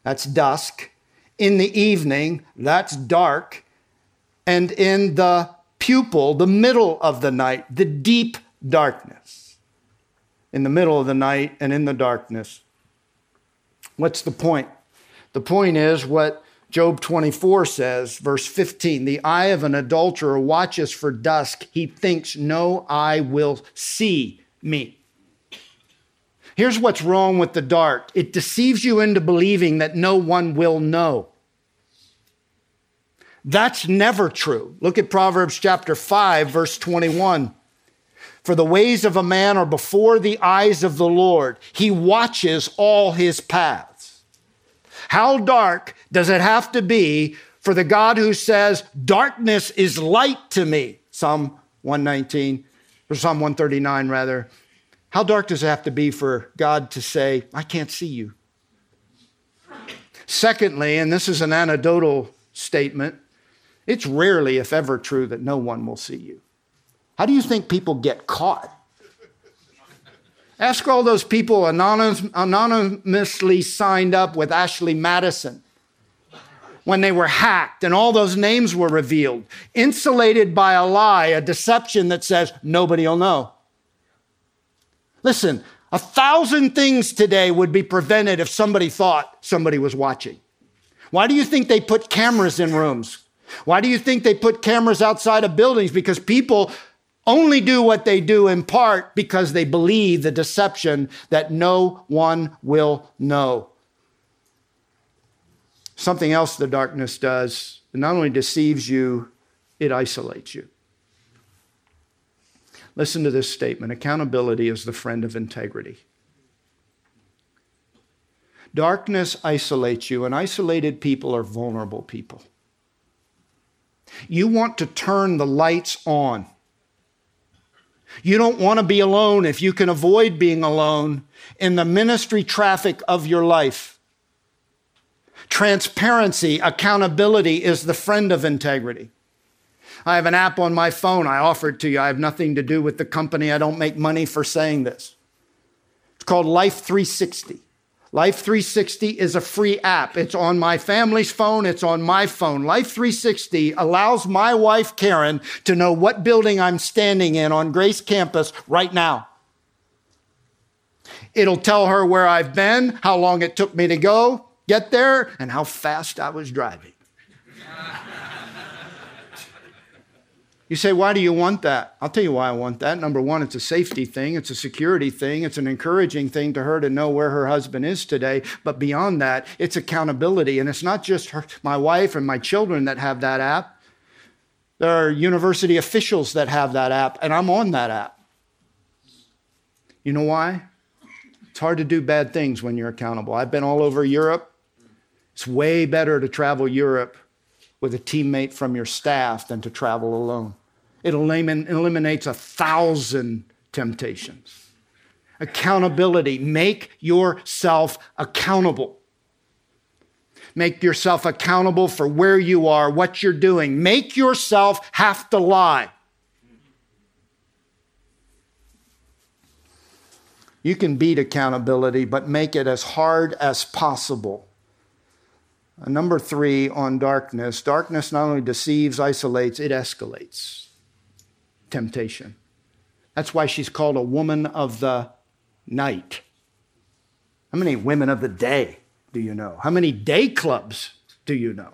that's dusk, in the evening, that's dark, and in the pupil, the middle of the night, the deep darkness. In the middle of the night and in the darkness. What's the point? The point is what Job 24 says, verse 15 The eye of an adulterer watches for dusk. He thinks, No eye will see me. Here's what's wrong with the dark it deceives you into believing that no one will know. That's never true. Look at Proverbs chapter 5, verse 21. For the ways of a man are before the eyes of the Lord, he watches all his paths. How dark does it have to be for the God who says, Darkness is light to me? Psalm 119, or Psalm 139, rather. How dark does it have to be for God to say, I can't see you? Secondly, and this is an anecdotal statement, it's rarely, if ever, true that no one will see you. How do you think people get caught? Ask all those people anonymously signed up with Ashley Madison when they were hacked and all those names were revealed, insulated by a lie, a deception that says nobody will know. Listen, a thousand things today would be prevented if somebody thought somebody was watching. Why do you think they put cameras in rooms? Why do you think they put cameras outside of buildings? Because people only do what they do in part because they believe the deception that no one will know. Something else the darkness does, it not only deceives you, it isolates you. Listen to this statement accountability is the friend of integrity. Darkness isolates you, and isolated people are vulnerable people. You want to turn the lights on. You don't want to be alone if you can avoid being alone in the ministry traffic of your life. Transparency, accountability is the friend of integrity. I have an app on my phone I offered to you. I have nothing to do with the company. I don't make money for saying this. It's called Life 360. Life 360 is a free app. It's on my family's phone. It's on my phone. Life 360 allows my wife, Karen, to know what building I'm standing in on Grace campus right now. It'll tell her where I've been, how long it took me to go, get there, and how fast I was driving. You say, why do you want that? I'll tell you why I want that. Number one, it's a safety thing, it's a security thing, it's an encouraging thing to her to know where her husband is today. But beyond that, it's accountability. And it's not just her, my wife and my children that have that app, there are university officials that have that app, and I'm on that app. You know why? It's hard to do bad things when you're accountable. I've been all over Europe. It's way better to travel Europe with a teammate from your staff than to travel alone. It eliminates a thousand temptations. Accountability. Make yourself accountable. Make yourself accountable for where you are, what you're doing. Make yourself have to lie. You can beat accountability, but make it as hard as possible. Number three on darkness darkness not only deceives, isolates, it escalates temptation. That's why she's called a woman of the night. How many women of the day do you know? How many day clubs do you know?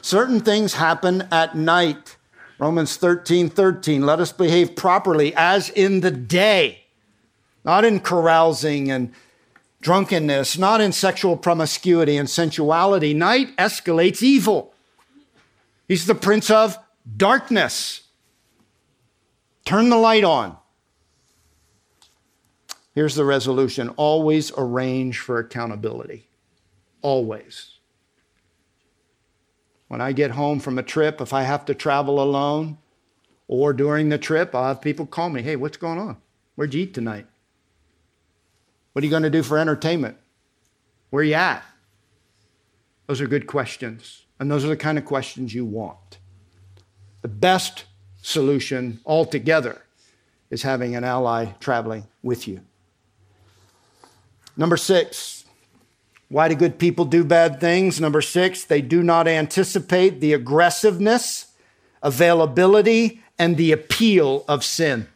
Certain things happen at night. Romans 13 13. Let us behave properly as in the day, not in carousing and drunkenness, not in sexual promiscuity and sensuality. Night escalates evil. He's the prince of darkness. Turn the light on. Here's the resolution always arrange for accountability. Always. When I get home from a trip, if I have to travel alone or during the trip, I'll have people call me, hey, what's going on? Where'd you eat tonight? What are you going to do for entertainment? Where are you at? Those are good questions. And those are the kind of questions you want. The best solution altogether is having an ally traveling with you. Number six, why do good people do bad things? Number six, they do not anticipate the aggressiveness, availability, and the appeal of sin.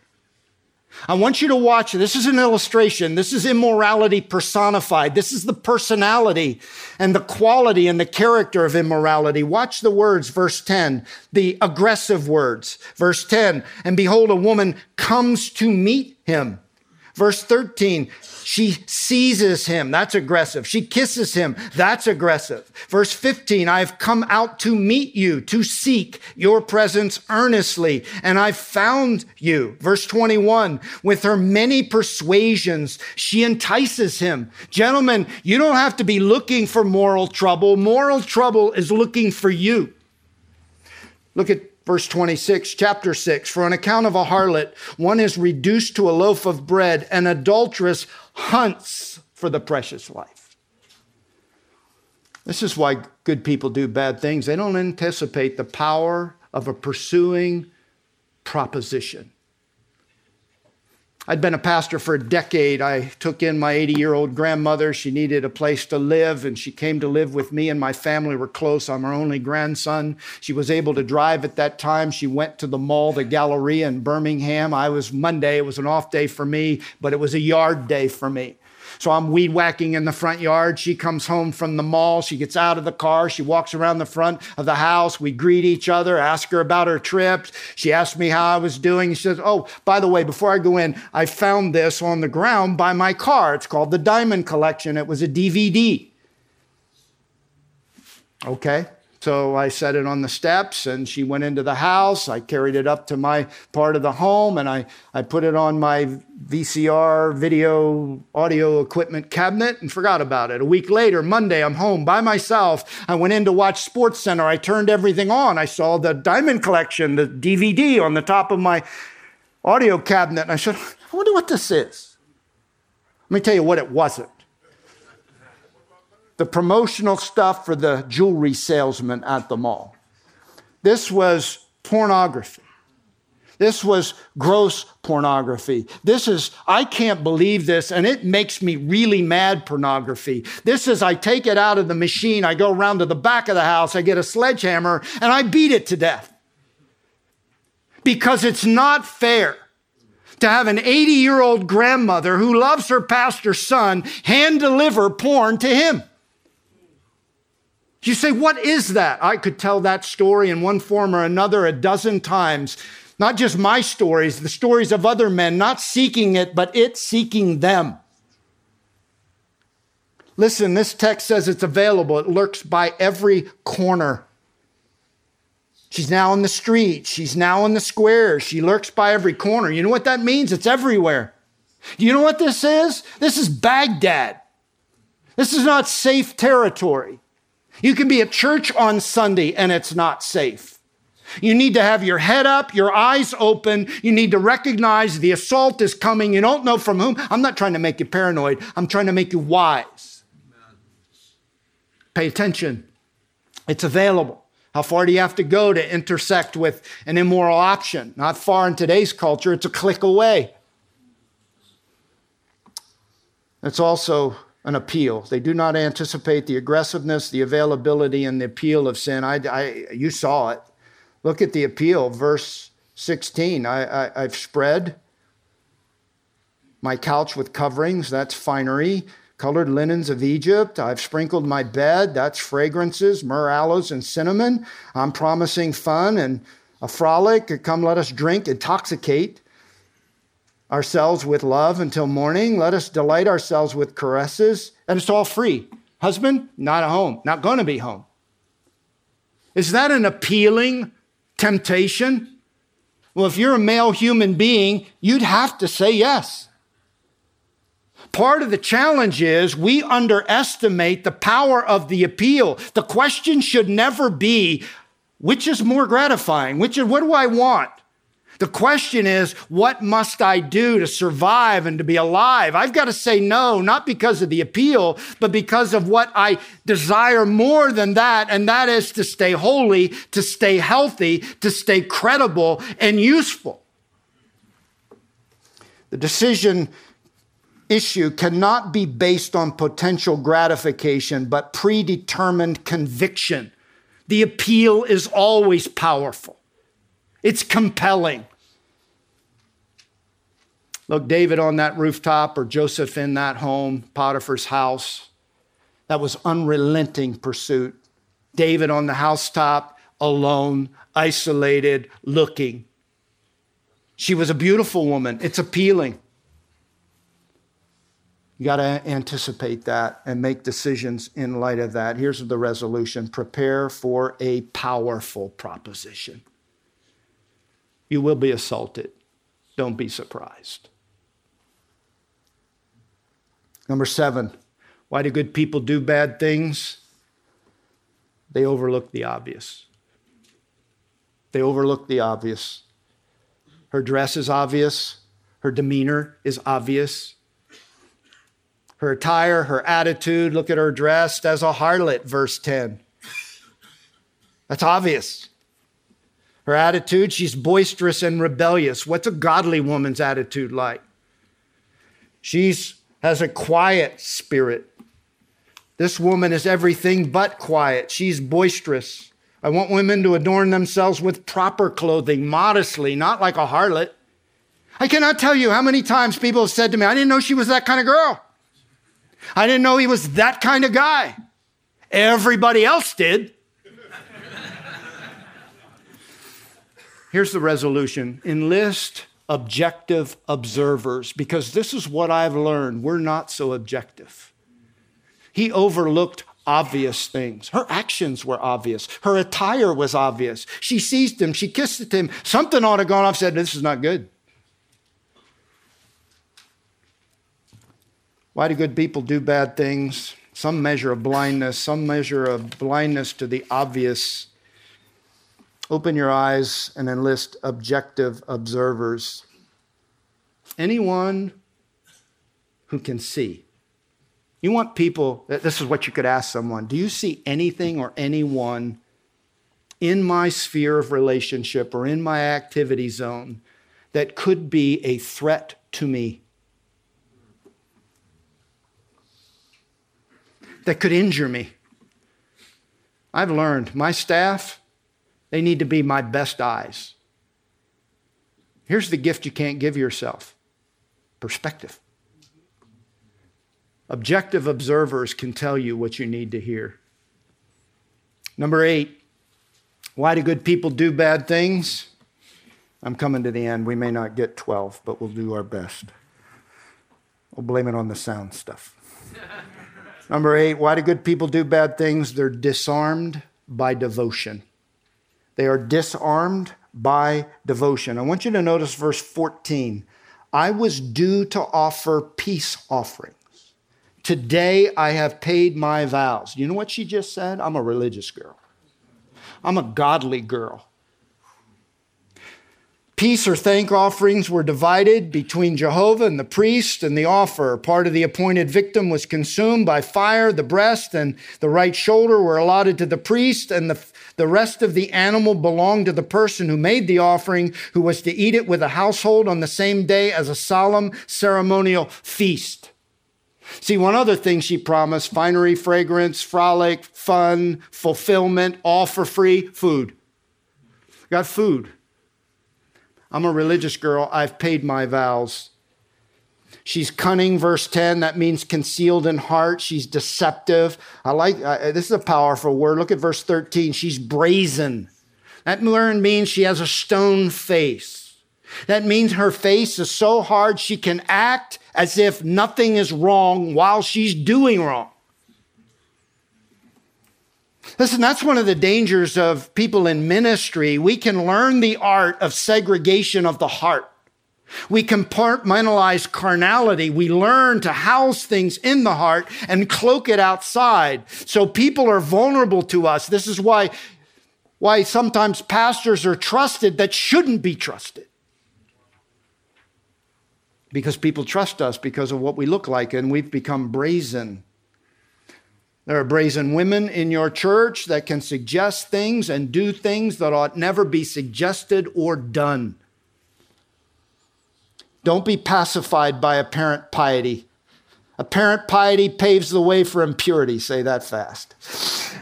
I want you to watch. This is an illustration. This is immorality personified. This is the personality and the quality and the character of immorality. Watch the words, verse 10, the aggressive words. Verse 10, and behold, a woman comes to meet him. Verse 13, she seizes him. That's aggressive. She kisses him. That's aggressive. Verse 15, I've come out to meet you, to seek your presence earnestly, and I've found you. Verse 21, with her many persuasions, she entices him. Gentlemen, you don't have to be looking for moral trouble. Moral trouble is looking for you. Look at Verse 26, chapter 6 For on account of a harlot, one is reduced to a loaf of bread, and adulteress hunts for the precious life. This is why good people do bad things. They don't anticipate the power of a pursuing proposition. I'd been a pastor for a decade. I took in my 80 year old grandmother. She needed a place to live, and she came to live with me and my family were close. I'm her only grandson. She was able to drive at that time. She went to the mall, the Galleria in Birmingham. I was Monday, it was an off day for me, but it was a yard day for me. So I'm weed whacking in the front yard. She comes home from the mall. She gets out of the car. She walks around the front of the house. We greet each other, ask her about her trip. She asked me how I was doing. She says, Oh, by the way, before I go in, I found this on the ground by my car. It's called the Diamond Collection. It was a DVD. Okay. So I set it on the steps and she went into the house. I carried it up to my part of the home and I, I put it on my VCR video audio equipment cabinet and forgot about it. A week later, Monday, I'm home by myself. I went in to watch Sports Center. I turned everything on. I saw the Diamond Collection, the DVD on the top of my audio cabinet. And I said, I wonder what this is. Let me tell you what it wasn't the promotional stuff for the jewelry salesman at the mall. This was pornography. This was gross pornography. This is, I can't believe this, and it makes me really mad pornography. This is, I take it out of the machine, I go around to the back of the house, I get a sledgehammer, and I beat it to death. Because it's not fair to have an 80 year old grandmother who loves her pastor's son hand deliver porn to him. You say, what is that? I could tell that story in one form or another a dozen times. Not just my stories, the stories of other men, not seeking it, but it seeking them. Listen, this text says it's available. It lurks by every corner. She's now in the street. She's now in the square. She lurks by every corner. You know what that means? It's everywhere. You know what this is? This is Baghdad. This is not safe territory. You can be at church on Sunday and it's not safe. You need to have your head up, your eyes open. You need to recognize the assault is coming. You don't know from whom. I'm not trying to make you paranoid, I'm trying to make you wise. Pay attention. It's available. How far do you have to go to intersect with an immoral option? Not far in today's culture, it's a click away. It's also an appeal. They do not anticipate the aggressiveness, the availability, and the appeal of sin. I, I you saw it. Look at the appeal, verse 16. I, I, I've spread my couch with coverings, that's finery, colored linens of Egypt. I've sprinkled my bed, that's fragrances, myrrh, aloes, and cinnamon. I'm promising fun and a frolic. Come, let us drink, intoxicate ourselves with love until morning. Let us delight ourselves with caresses. And it's all free. Husband, not at home, not going to be home. Is that an appealing temptation? Well, if you're a male human being, you'd have to say yes. Part of the challenge is we underestimate the power of the appeal. The question should never be which is more gratifying? Which is what do I want? The question is, what must I do to survive and to be alive? I've got to say no, not because of the appeal, but because of what I desire more than that, and that is to stay holy, to stay healthy, to stay credible and useful. The decision issue cannot be based on potential gratification, but predetermined conviction. The appeal is always powerful. It's compelling. Look, David on that rooftop or Joseph in that home, Potiphar's house. That was unrelenting pursuit. David on the housetop, alone, isolated, looking. She was a beautiful woman. It's appealing. You got to anticipate that and make decisions in light of that. Here's the resolution prepare for a powerful proposition. You will be assaulted. Don't be surprised. Number seven, why do good people do bad things? They overlook the obvious. They overlook the obvious. Her dress is obvious, her demeanor is obvious. Her attire, her attitude, look at her dressed as a harlot, verse 10. That's obvious. Her attitude, she's boisterous and rebellious. What's a godly woman's attitude like? She's has a quiet spirit. This woman is everything but quiet. She's boisterous. I want women to adorn themselves with proper clothing, modestly, not like a harlot. I cannot tell you how many times people have said to me, I didn't know she was that kind of girl. I didn't know he was that kind of guy. Everybody else did. Here's the resolution enlist objective observers because this is what I've learned. We're not so objective. He overlooked obvious things. Her actions were obvious. Her attire was obvious. She seized him. She kissed him. Something ought to have gone off, said, This is not good. Why do good people do bad things? Some measure of blindness, some measure of blindness to the obvious. Open your eyes and enlist objective observers. Anyone who can see. You want people, this is what you could ask someone Do you see anything or anyone in my sphere of relationship or in my activity zone that could be a threat to me? That could injure me? I've learned my staff, they need to be my best eyes. Here's the gift you can't give yourself perspective. Objective observers can tell you what you need to hear. Number eight, why do good people do bad things? I'm coming to the end. We may not get 12, but we'll do our best. We'll blame it on the sound stuff. Number eight, why do good people do bad things? They're disarmed by devotion. They are disarmed by devotion. I want you to notice verse 14. I was due to offer peace offerings. Today I have paid my vows. You know what she just said? I'm a religious girl. I'm a godly girl. Peace or thank offerings were divided between Jehovah and the priest and the offerer. Part of the appointed victim was consumed by fire. The breast and the right shoulder were allotted to the priest, and the, the rest of the animal belonged to the person who made the offering, who was to eat it with the household on the same day as a solemn ceremonial feast. See, one other thing she promised finery, fragrance, frolic, fun, fulfillment, all for free food. Got food. I'm a religious girl. I've paid my vows. She's cunning, verse 10. That means concealed in heart. She's deceptive. I like uh, this is a powerful word. Look at verse 13. She's brazen. That word means she has a stone face. That means her face is so hard she can act as if nothing is wrong while she's doing wrong. Listen, that's one of the dangers of people in ministry. We can learn the art of segregation of the heart. We compartmentalize carnality. We learn to house things in the heart and cloak it outside. So people are vulnerable to us. This is why, why sometimes pastors are trusted that shouldn't be trusted because people trust us because of what we look like, and we've become brazen. There are brazen women in your church that can suggest things and do things that ought never be suggested or done. Don't be pacified by apparent piety. Apparent piety paves the way for impurity, say that fast.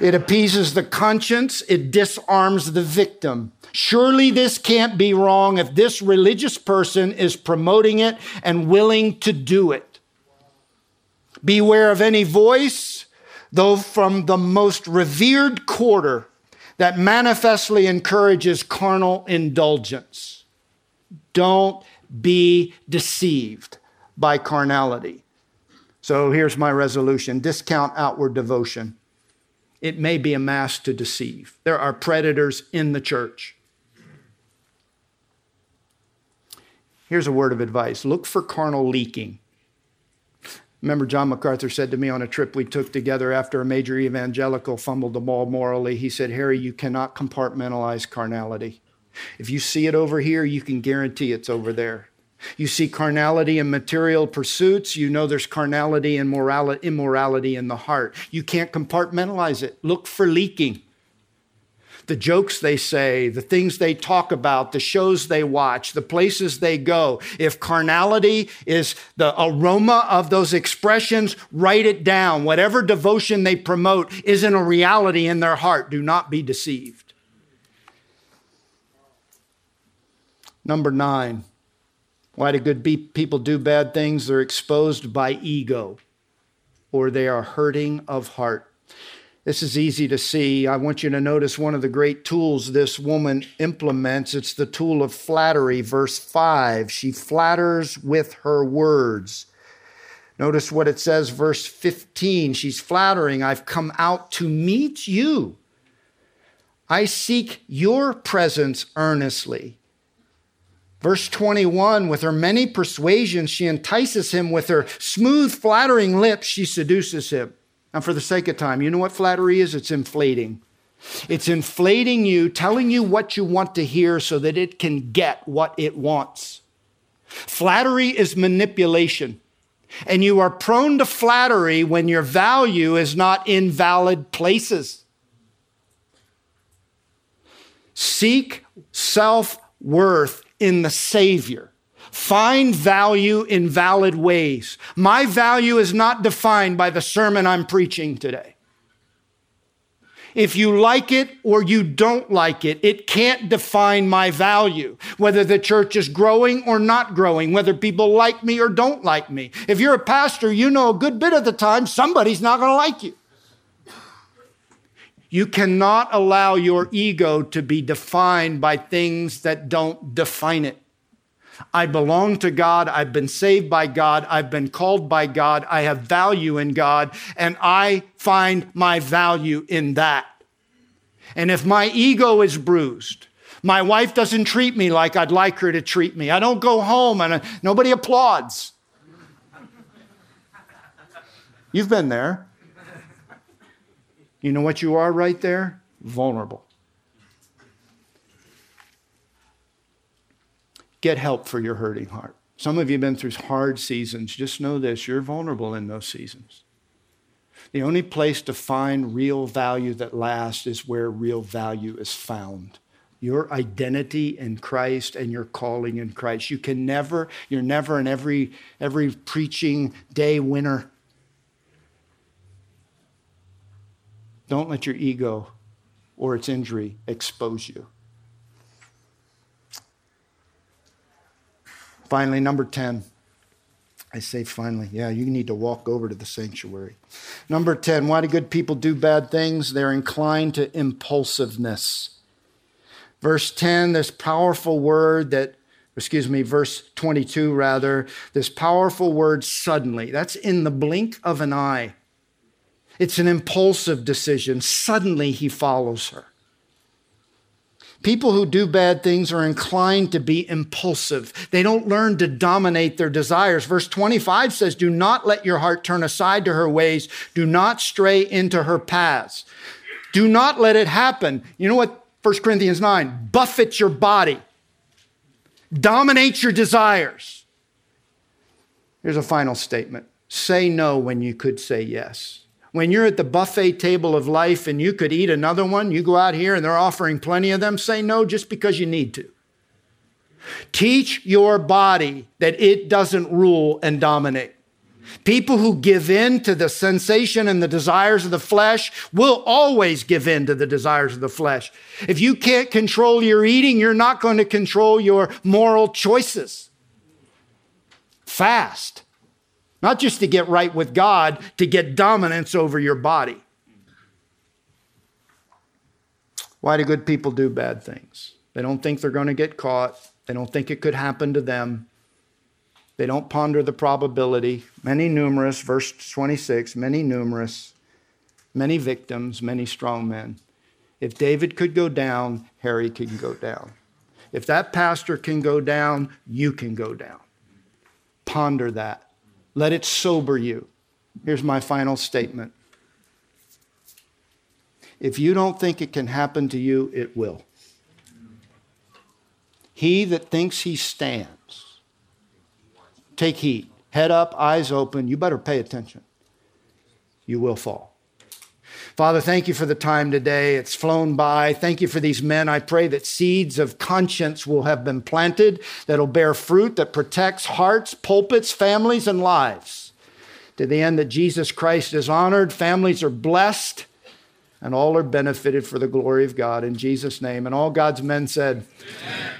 It appeases the conscience, it disarms the victim. Surely this can't be wrong if this religious person is promoting it and willing to do it. Beware of any voice, though from the most revered quarter, that manifestly encourages carnal indulgence. Don't be deceived by carnality. So here's my resolution discount outward devotion. It may be a mask to deceive. There are predators in the church. Here's a word of advice look for carnal leaking. Remember, John MacArthur said to me on a trip we took together after a major evangelical fumbled the ball morally, he said, Harry, you cannot compartmentalize carnality. If you see it over here, you can guarantee it's over there. You see carnality in material pursuits, you know there's carnality and morality, immorality in the heart. You can't compartmentalize it. Look for leaking the jokes they say, the things they talk about, the shows they watch, the places they go. If carnality is the aroma of those expressions, write it down. Whatever devotion they promote isn't a reality in their heart. Do not be deceived. Number nine, why do good people do bad things? They're exposed by ego or they are hurting of heart. This is easy to see. I want you to notice one of the great tools this woman implements. It's the tool of flattery, verse 5. She flatters with her words. Notice what it says, verse 15. She's flattering, I've come out to meet you. I seek your presence earnestly. Verse 21 With her many persuasions, she entices him. With her smooth, flattering lips, she seduces him. And for the sake of time, you know what flattery is? It's inflating. It's inflating you, telling you what you want to hear so that it can get what it wants. Flattery is manipulation. And you are prone to flattery when your value is not in valid places. Seek self worth in the Savior. Find value in valid ways. My value is not defined by the sermon I'm preaching today. If you like it or you don't like it, it can't define my value. Whether the church is growing or not growing, whether people like me or don't like me. If you're a pastor, you know a good bit of the time somebody's not going to like you. You cannot allow your ego to be defined by things that don't define it. I belong to God. I've been saved by God. I've been called by God. I have value in God, and I find my value in that. And if my ego is bruised, my wife doesn't treat me like I'd like her to treat me. I don't go home and uh, nobody applauds. You've been there. You know what you are right there? Vulnerable. Get help for your hurting heart. Some of you have been through hard seasons. Just know this you're vulnerable in those seasons. The only place to find real value that lasts is where real value is found. Your identity in Christ and your calling in Christ. You can never, you're never an every, every preaching day winner. Don't let your ego or its injury expose you. Finally, number 10. I say finally, yeah, you need to walk over to the sanctuary. Number 10, why do good people do bad things? They're inclined to impulsiveness. Verse 10, this powerful word that, excuse me, verse 22 rather, this powerful word suddenly. That's in the blink of an eye. It's an impulsive decision. Suddenly he follows her. People who do bad things are inclined to be impulsive. They don't learn to dominate their desires. Verse 25 says, Do not let your heart turn aside to her ways. Do not stray into her paths. Do not let it happen. You know what 1 Corinthians 9? Buffet your body, dominate your desires. Here's a final statement say no when you could say yes. When you're at the buffet table of life and you could eat another one, you go out here and they're offering plenty of them, say no just because you need to. Teach your body that it doesn't rule and dominate. People who give in to the sensation and the desires of the flesh will always give in to the desires of the flesh. If you can't control your eating, you're not going to control your moral choices. Fast. Not just to get right with God, to get dominance over your body. Why do good people do bad things? They don't think they're going to get caught. They don't think it could happen to them. They don't ponder the probability. Many numerous, verse 26, many numerous, many victims, many strong men. If David could go down, Harry can go down. If that pastor can go down, you can go down. Ponder that. Let it sober you. Here's my final statement. If you don't think it can happen to you, it will. He that thinks he stands, take heed. Head up, eyes open. You better pay attention. You will fall. Father, thank you for the time today. It's flown by. Thank you for these men. I pray that seeds of conscience will have been planted, that'll bear fruit that protects hearts, pulpits, families, and lives. To the end that Jesus Christ is honored, families are blessed, and all are benefited for the glory of God. In Jesus' name. And all God's men said, Amen.